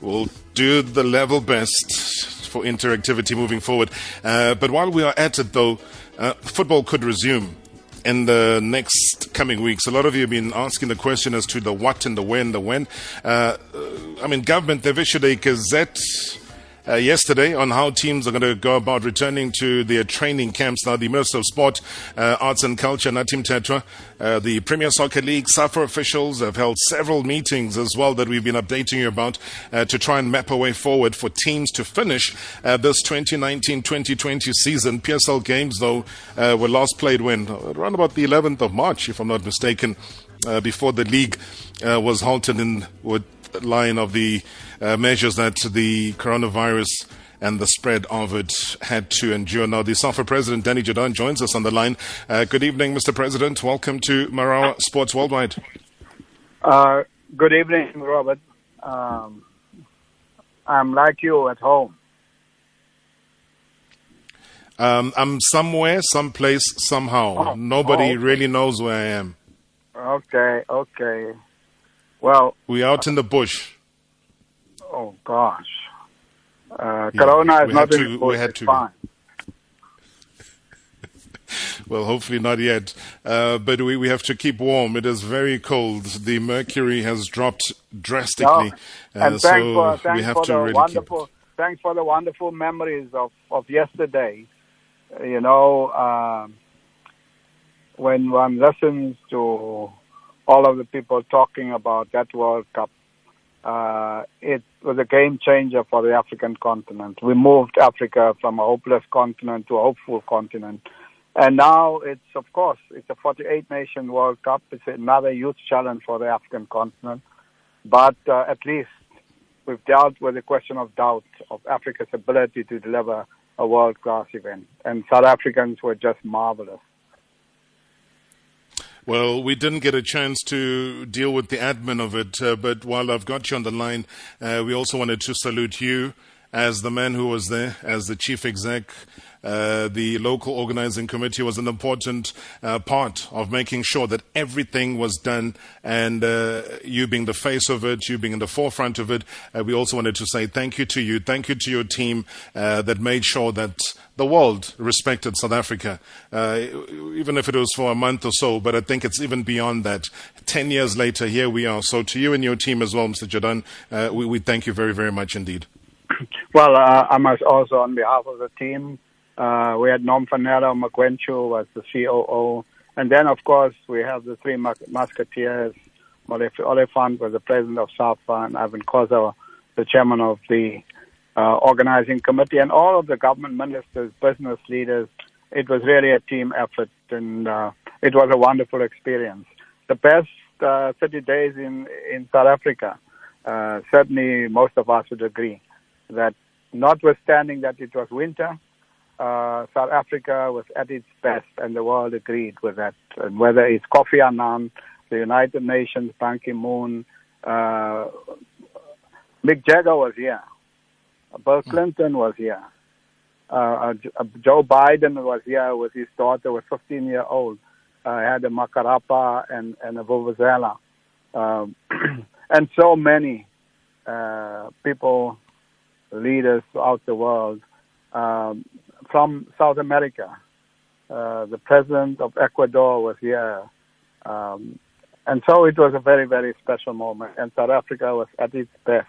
We'll do the level best for interactivity moving forward. Uh, but while we are at it, though, uh, football could resume in the next coming weeks. A lot of you have been asking the question as to the what and the when, the when. Uh, I mean, government, they've issued a gazette uh, yesterday on how teams are going to go about returning to their training camps. Now, the Minister of Sport, uh, Arts and Culture, Nathi Mthethwa, uh, the Premier Soccer League, SAFA officials have held several meetings as well that we've been updating you about uh, to try and map a way forward for teams to finish uh, this 2019-2020 season. PSL games, though, uh, were last played when? Around about the 11th of March, if I'm not mistaken, before the league was halted in line of the uh, measures that the coronavirus and the spread of it had to endure. Now, the SAFA President, Danny Jordaan, joins us on the line. Uh, good evening, Mr. President. Welcome to Marawa Sports Worldwide. Uh, good evening, Robert. Um, I'm like you at home. Um, I'm somewhere, someplace, somehow. Oh, Nobody oh, okay. really knows where I am. Okay, okay. Well, we're out in the bush. Oh gosh, uh, yeah, Corona is not to, we had to. Fine. well, hopefully not yet. Uh, but we, we have to keep warm. It is very cold. The mercury has dropped drastically. No. And uh, thanks so for, we have for to the really wonderful, keep... Thanks for the wonderful memories of, of yesterday. You know, um, when one listens to all of the people talking about that World Cup. Uh, it was a game changer for the African continent. We moved Africa from a hopeless continent to a hopeful continent. And now it's, of course, it's a 48 nation World Cup. It's another huge challenge for the African continent. But uh, at least we've dealt with the question of doubt of Africa's ability to deliver a world class event. And South Africans were just marvelous. Well, we didn't get a chance to deal with the admin of it, uh, but while I've got you on the line, uh, we also wanted to salute you as the man who was there, as the chief exec. Uh, the local organizing committee was an important uh, part of making sure that everything was done. And uh, you being the face of it, you being in the forefront of it, uh, we also wanted to say thank you to you, thank you to your team uh, that made sure that the world respected South Africa, uh, even if it was for a month or so. But I think it's even beyond that. Ten years later, here we are. So to you and your team as well, Mr. Jordaan, we, we thank you very, very much indeed. Well, I must also, on behalf of the team, uh, we had Norm Fanero Magwenchu was the COO. And then, of course, we have the three musketeers. Oliphant was the president of SAFA, and Irvin Khoza, the chairman of the uh, organizing committee, and all of the government ministers, business leaders. It was really a team effort, and uh, it was a wonderful experience. The best uh, 30 days in, in South Africa, uh, certainly most of us would agree that notwithstanding that it was winter, uh, South Africa was at its best, and the world agreed with that. And whether it's Kofi Annan, the United Nations, Ban Ki-moon, uh, Mick Jagger was here, Bill hmm. Clinton was here, uh, uh, Joe Biden was here with his daughter, was 15 year old. Uh, had a Makarapa and, and a Vuvuzela. Um, and so many uh, people, leaders throughout the world um, from South America. Uh, the president of Ecuador was here. Um, and so it was a very, very special moment. And South Africa was at its best.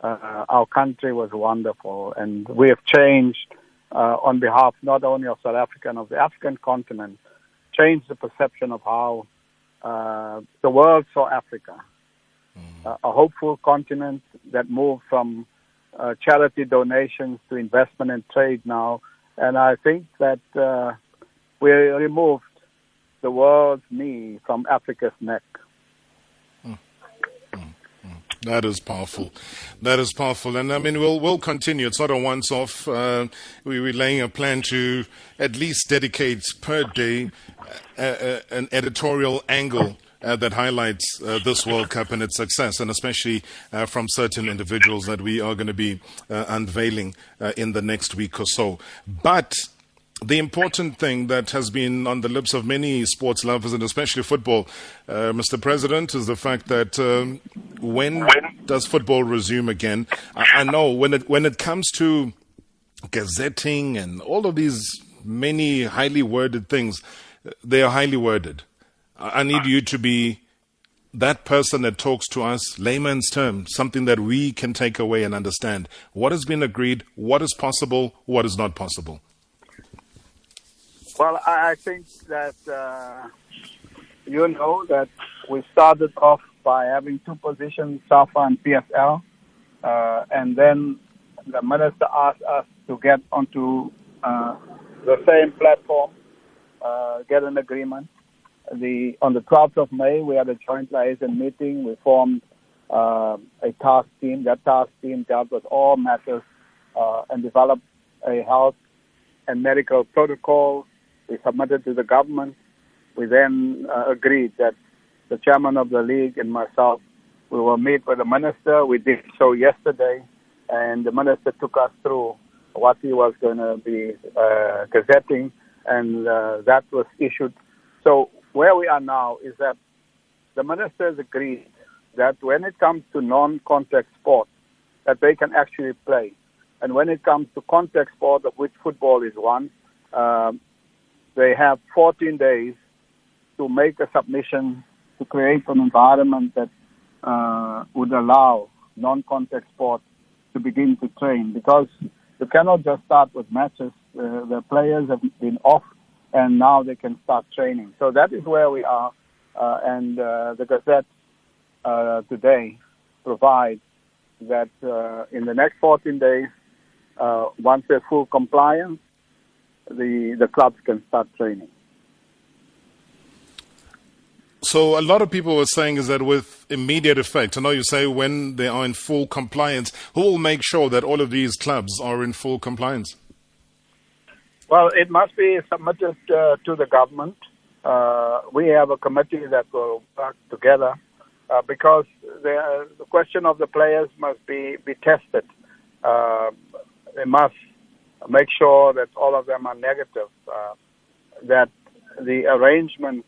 Uh, our country was wonderful. And we have changed uh, on behalf not only of South Africa and of the African continent, changed the perception of how uh, the world saw Africa. Mm. a hopeful continent that moved from uh, charity donations to investment and trade now and I think that uh, we removed the world's knee from Africa's neck. Mm. That is powerful. That is powerful. And I mean, we'll, we'll continue. It's not a once off. Uh, we, we're laying a plan to at least dedicate per day uh, uh, an editorial angle uh, that highlights uh, this World Cup and its success, and especially uh, from certain individuals that we are going to be uh, unveiling uh, in the next week or so. But the important thing that has been on the lips of many sports lovers and especially football, uh, Mr. President, is the fact that um, when, does football resume again? I, I, know when it when it comes to gazetting and all of these many highly worded things, they are highly worded. I, need you to be that person that talks to us, layman's term, something that we can take away and understand. What has been agreed? What is possible? What is not possible? Well, I think that uh, you know that we started off by having two positions, SAFA and PSL, uh, and then the minister asked us to get onto uh, the same platform, uh, get an agreement. The on the 12th of May, we had a joint liaison meeting. We formed uh, a task team. That task team dealt with all matters uh, and developed a health and medical protocol we submitted to the government. We then uh, agreed that the chairman of the league and myself, we will meet with the minister. We did so yesterday, and the minister took us through what he was going to be uh, gazetting, and uh, that was issued. So where we are now is that the ministers agreed that when it comes to non-contact sport, that they can actually play. And when it comes to contact sport, of which football is one, um, they have 14 days to make a submission to create an environment that uh, would allow non-contact sport to begin to train because you cannot just start with matches. Uh, the players have been off and now they can start training. So that is where we are. Uh, and uh, the Gazette uh, today provides that uh, in the next 14 days, once they're full compliance, the, the clubs can start training. So a lot of people were saying is that with immediate effect, I know you say when they are in full compliance, who will make sure that all of these clubs are in full compliance? Well, it must be submitted uh, to the government. Uh, we have a committee that will work together uh, because the, the, question of the players must be, be tested. Uh, they must make sure that all of them are negative, uh, that the arrangement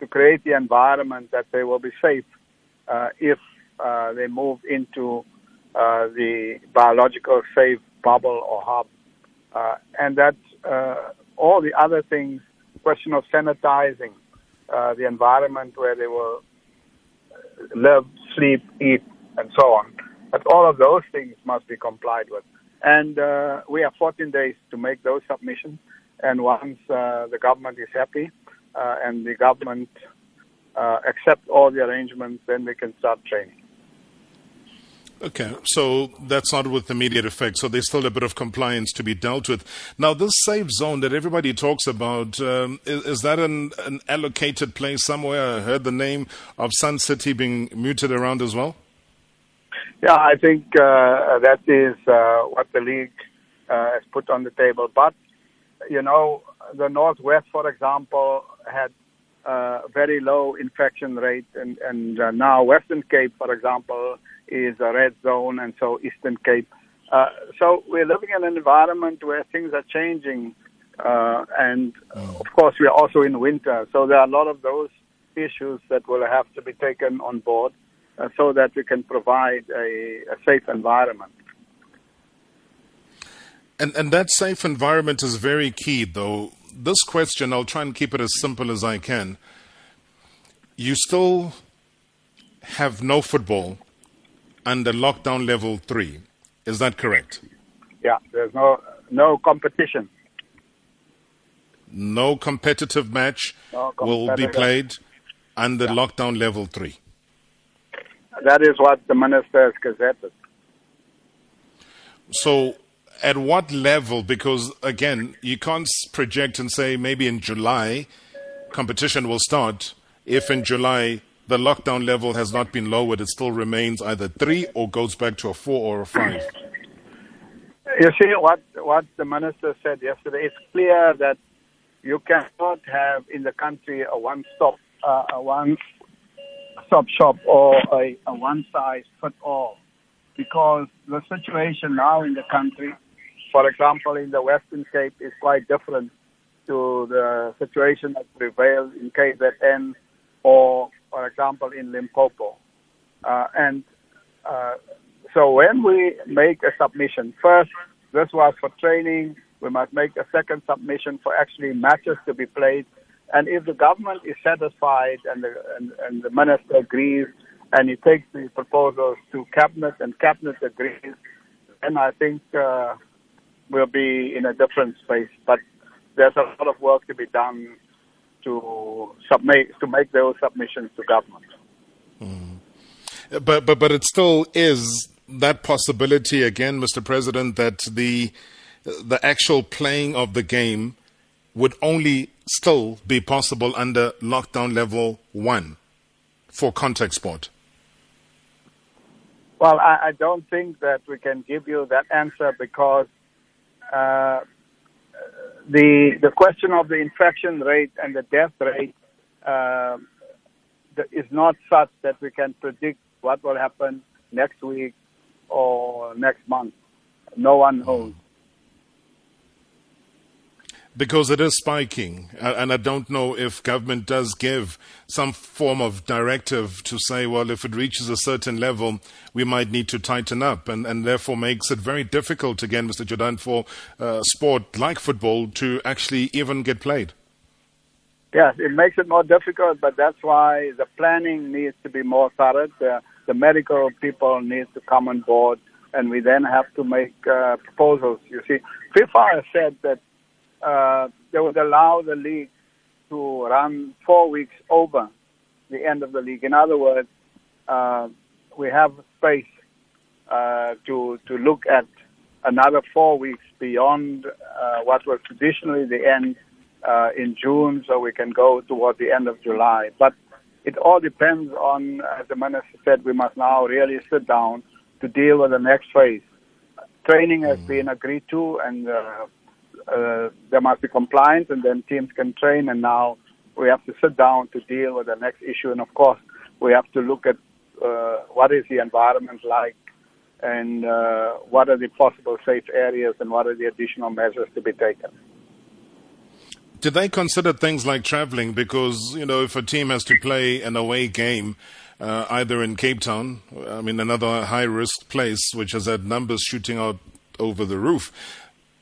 to create the environment that they will be safe uh, if they move into the biological safe bubble or hub, uh, and that uh, all the other things, question of sanitizing the environment where they will live, sleep, eat, and so on, that all of those things must be complied with. And uh, we have 14 days to make those submissions. And once uh, the government is happy uh, and the government uh, accepts all the arrangements, then we can start training. Okay, so that's not with immediate effect. So there's still a bit of compliance to be dealt with. Now, this safe zone that everybody talks about, um, is, is, that an, an allocated place somewhere? I heard the name of Sun City being muted around as well. Yeah, I think uh, that is uh, what the league uh, has put on the table. But, you know, the Northwest, for example, had a very low infection rate, and, and uh, now Western Cape, for example, is a red zone, and so Eastern Cape. Uh, so we're living in an environment where things are changing, uh, and of course we are also in winter. So there are a lot of those issues that will have to be taken on board uh, so that we can provide a, a safe environment. And, and that safe environment is very key, though. This question, I'll try and keep it as simple as I can. You still have no football under lockdown level three. Is that correct? Yeah, there's no no competition. No competitive match no competitive. will be played under yeah. lockdown level three. That is what the minister has gazetted. So, at what level? Because again, you can't project and say maybe in July competition will start. If in July the lockdown level has not been lowered, it still remains either three or goes back to a four or a five. You see what what the minister said yesterday. It's clear that you cannot have in the country a one-stop, uh, a one stop shop or a, a one size fit all because the situation now in the country for example, in the Western Cape is quite different to the situation that prevails in KZN or, for example, in Limpopo. Uh, and uh, so when we make a submission, first, this was for training. We must make a second submission for actually matches to be played. And if the government is satisfied and the, and, and the minister agrees and he takes the proposals to cabinet and cabinet agrees, then I think uh, we'll be in a different space. But there's a lot of work to be done to submit to make those submissions to government. Mm. But but but it still is that possibility again, Mr. President, that the the actual playing of the game would only still be possible under lockdown level one for contact sport. Well, I, I don't think that we can give you that answer because uh, the the question of the infection rate and the death rate uh, is not such that we can predict what will happen next week or next month. No one knows. Because it is spiking, and I don't know if government does give some form of directive to say, well, if it reaches a certain level, we might need to tighten up, and, and therefore makes it very difficult again, Mr. Jordaan, for uh, sport like football to actually even get played. Yes, it makes it more difficult, but that's why the planning needs to be more thorough. The, the medical people need to come on board, and we then have to make uh, proposals. You see, FIFA has said that uh, they would allow the league to run four weeks over the end of the league. In other words, uh, we have space uh, to to look at another four weeks beyond uh, what was traditionally the end uh, in June, so we can go toward the end of July. But it all depends on, as the minister said, we must now really sit down to deal with the next phase. Training has mm. been agreed to, and uh, uh, there must be compliance, and then teams can train. And now we have to sit down to deal with the next issue. And of course, we have to look at uh, what is the environment like, and uh, what are the possible safe areas, and what are the additional measures to be taken. Did they consider things like traveling? Because you know, if a team has to play an away game. Uh, either in Cape Town, I mean, another high risk place which has had numbers shooting out over the roof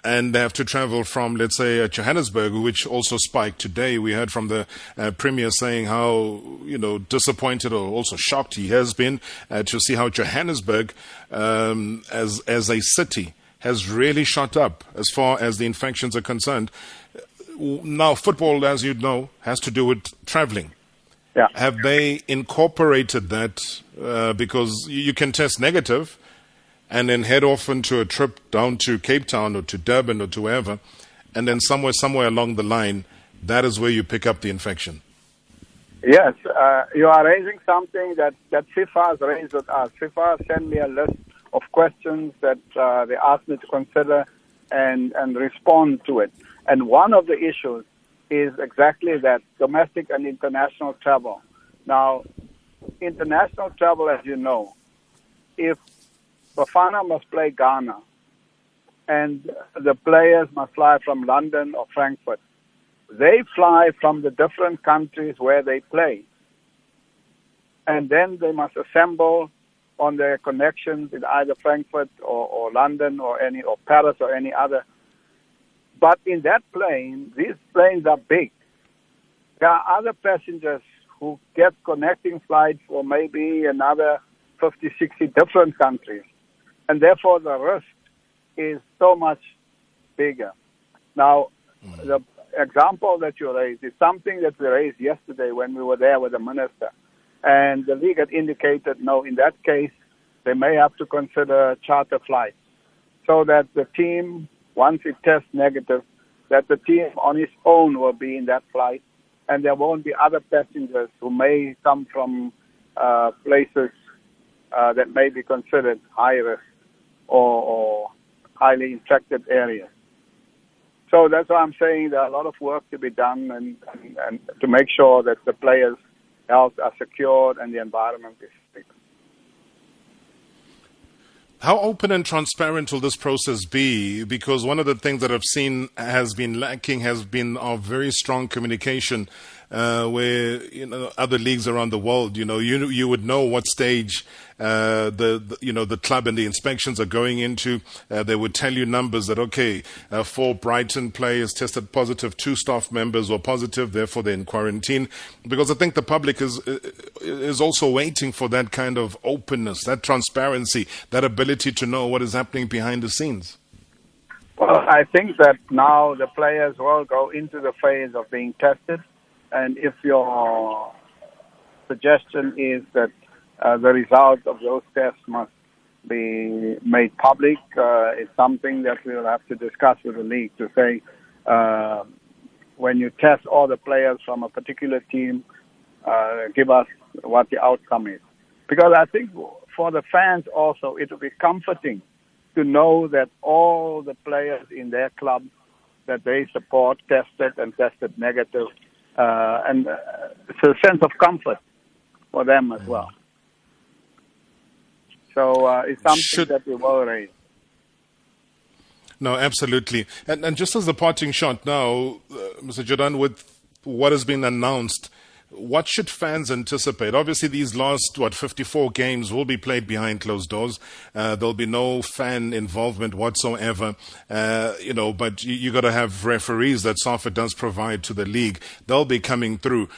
and they have to travel from, let's say, uh, Johannesburg, which also spiked today. We heard from the uh, premier saying how, you know, disappointed or also shocked he has been uh, to see how Johannesburg, um, as as a city, has really shot up as far as the infections are concerned. Now, football, as you know, has to do with traveling. Yeah. Have they incorporated that? Uh, because you can test negative and then head off into a trip down to Cape Town or to Durban or to wherever, and then somewhere somewhere along the line, that is where you pick up the infection. Yes, uh, you are raising something that, that FIFA has raised with us. FIFA sent me a list of questions that uh, they asked me to consider and, and respond to it. And one of the issues is exactly that domestic and international travel. Now, international travel, as you know, if Bafana must play Ghana, and the players must fly from London or Frankfurt. They fly from the different countries where they play, and then they must assemble on their connections in either Frankfurt or, or London or any or Paris or any other. But in that plane, these planes are big. There are other passengers who get connecting flights for maybe another 50, 60 different countries and therefore the risk is so much bigger. Now, mm-hmm. the example that you raised is something that we raised yesterday when we were there with the minister. And the league had indicated, no, in that case, they may have to consider charter flights so that the team, once it tests negative, that the team on its own will be in that flight and there won't be other passengers who may come from uh, places uh, that may be considered high risk or, or highly infected areas. So that's why I'm saying there are a lot of work to be done and, and, and to make sure that the players' health are secured and the environment is. How open and transparent will this process be? Because one of the things that I've seen has been lacking has been our very strong communication uh, where you know other leagues around the world, you know, you you would know what stage uh, the, the, you know the club and the inspections are going into. Uh, they would tell you numbers that okay, uh, four Brighton players tested positive, two staff members were positive, therefore they're in quarantine. Because I think the public is uh, is also waiting for that kind of openness, that transparency, that ability to know what is happening behind the scenes. Well, I think that now the players will go into the phase of being tested and if your suggestion is that uh, the result of those tests must be made public, uh, it's something that we'll have to discuss with the league to say uh, when you test all the players from a particular team, uh, give us what the outcome is. Because I think for the fans also, it will be comforting to know that all the players in their club that they support tested and tested negative uh, and uh, it's a sense of comfort for them as well. So uh, it's something Should... that we will raise. No, absolutely. And, and just as a parting shot now, uh, Mr. Jordaan, with what has been announced, what should fans anticipate? Obviously, these last, what, 54 games will be played behind closed doors. Uh, there'll be no fan involvement whatsoever, uh, you know, but you, you got to have referees that SAFA does provide to the league. They'll be coming through.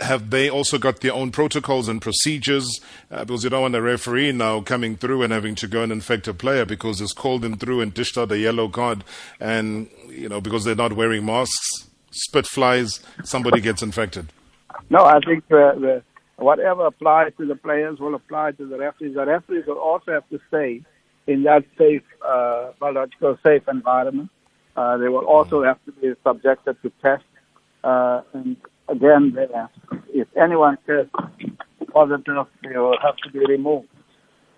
Have they also got their own protocols and procedures? Uh, because you don't want a referee now coming through and having to go and infect a player because it's called him through and dished out a yellow card and, you know, because they're not wearing masks, spit flies, somebody gets infected. No, I think the, the, whatever applies to the players will apply to the referees. The referees will also have to stay in that safe, uh, biological safe environment. Uh, they will also have to be subjected to tests. Uh, and again, if anyone tests positive, they will have to be removed.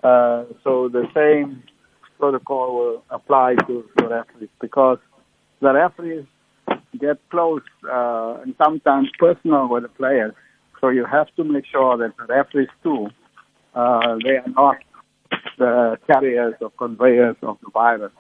Uh, so the same protocol will apply to the referees because the referees get close uh, and sometimes personal with the players. So you have to make sure that the referees too, uh, they are not the carriers or conveyors of the virus.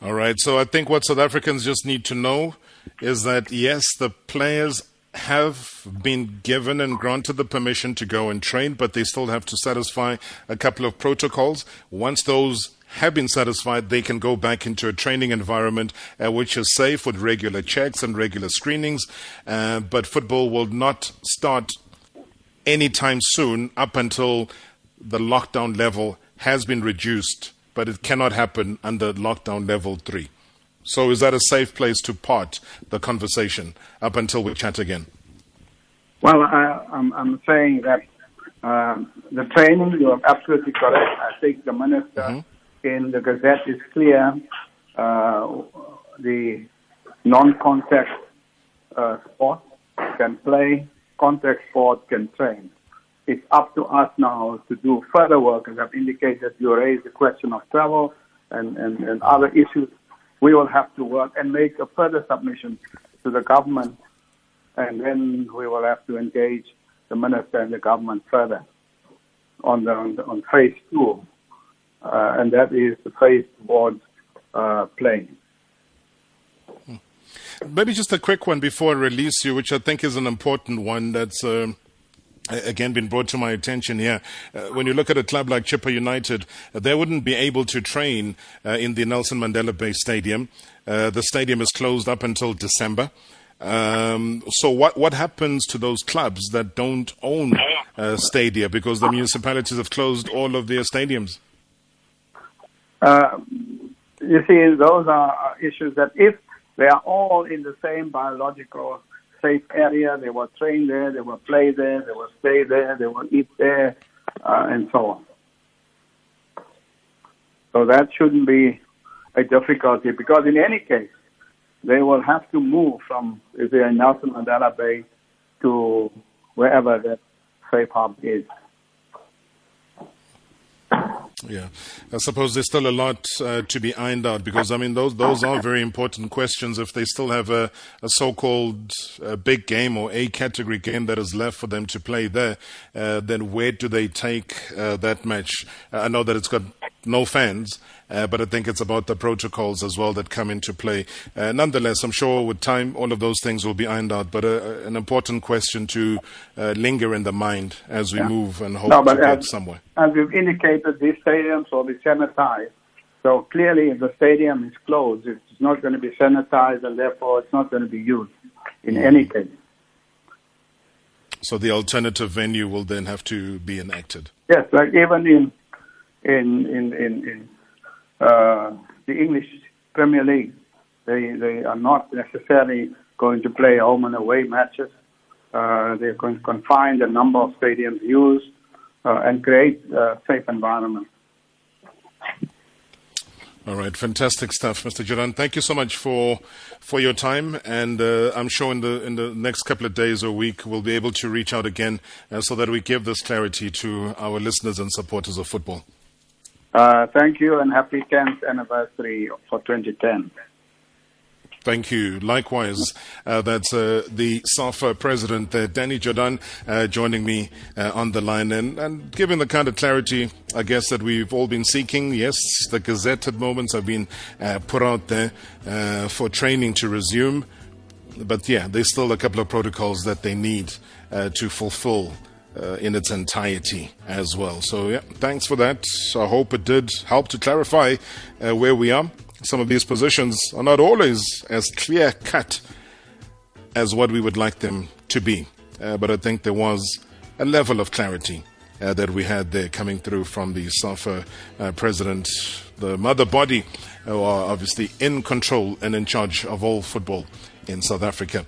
All right. So I think what South Africans just need to know is that yes, the players have been given and granted the permission to go and train, but they still have to satisfy a couple of protocols. Once those have been satisfied, they can go back into a training environment uh, which is safe with regular checks and regular screenings. Uh, but football will not start anytime soon up until the lockdown level has been reduced, but it cannot happen under lockdown level three. So, is that a safe place to part the conversation up until we chat again? Well, I, am saying that uh, the training, you are absolutely correct. I think the minister. Mm-hmm in the Gazette is clear. Uh, the non-contact uh, sport can play, contact sport can train. It's up to us now to do further work, as I've indicated. You raised the question of travel and, and, and other issues. We will have to work and make a further submission to the government, and then we will have to engage the minister and the government further on the on, the, on phase two uh, and that is the phase towards uh, playing. Maybe just a quick one before I release you, which I think is an important one that's. Uh, again been brought to my attention here. Uh, when you look at a club like Chippa United, uh, they wouldn't be able to train uh, in the Nelson Mandela Bay Stadium. Uh, the stadium is closed up until December. Um, so what what happens to those clubs that don't own uh, stadia because the municipalities have closed all of their stadiums? Uh, you see, those are issues that if they are all in the same biological safe area, they will train there, they will play there, they will stay there, they will eat there, uh, and so on. So that shouldn't be a difficulty because in any case, they will have to move from, if they're in Nelson Mandela Bay, to wherever that safe hub is. Yeah, I suppose there's still a lot uh, to be ironed out because I mean those those are very important questions. If they still have a, a so-called uh, big game or a category game that is left for them to play there, uh, then where do they take uh, that match? I know that it's got no fans, uh, but I think it's about the protocols as well that come into play. Uh, nonetheless, I'm sure with time all of those things will be ironed out. But uh, an important question to uh, linger in the mind as we yeah. move and hope no, to get somewhere. As we've indicated, these stadiums will be sanitized. So clearly, if the stadium is closed, it's not going to be sanitized, and therefore it's not going to be used in mm. any case. So the alternative venue will then have to be enacted. Yes, like even in in in in, in uh, the English Premier League. They they are not necessarily going to play home and away matches. Uh, they're going to confine the number of stadiums used uh, and create a safe environment. All right, fantastic stuff, Mr. Jordaan. Thank you so much for for your time, and uh, I'm sure in the in the next couple of days or week we'll be able to reach out again uh, so that we give this clarity to our listeners and supporters of football. Uh, thank you and happy 10th anniversary for 2010. Thank you. Likewise, uh, that's uh, the SAFA president, uh, Danny Jordaan, uh, joining me uh, on the line and, and giving the kind of clarity, I guess, that we've all been seeking. Yes, the gazetted moments have been put out there for training to resume. But yeah, there's still a couple of protocols that they need to fulfill uh, in its entirety as well. So, yeah, thanks for that. I hope it did help to clarify uh, where we are. Some of these positions are not always as clear cut as what we would like them to be. Uh, but I think there was a level of clarity uh, that we had there coming through from the SAFA uh, president, the mother body, who are obviously in control and in charge of all football in South Africa.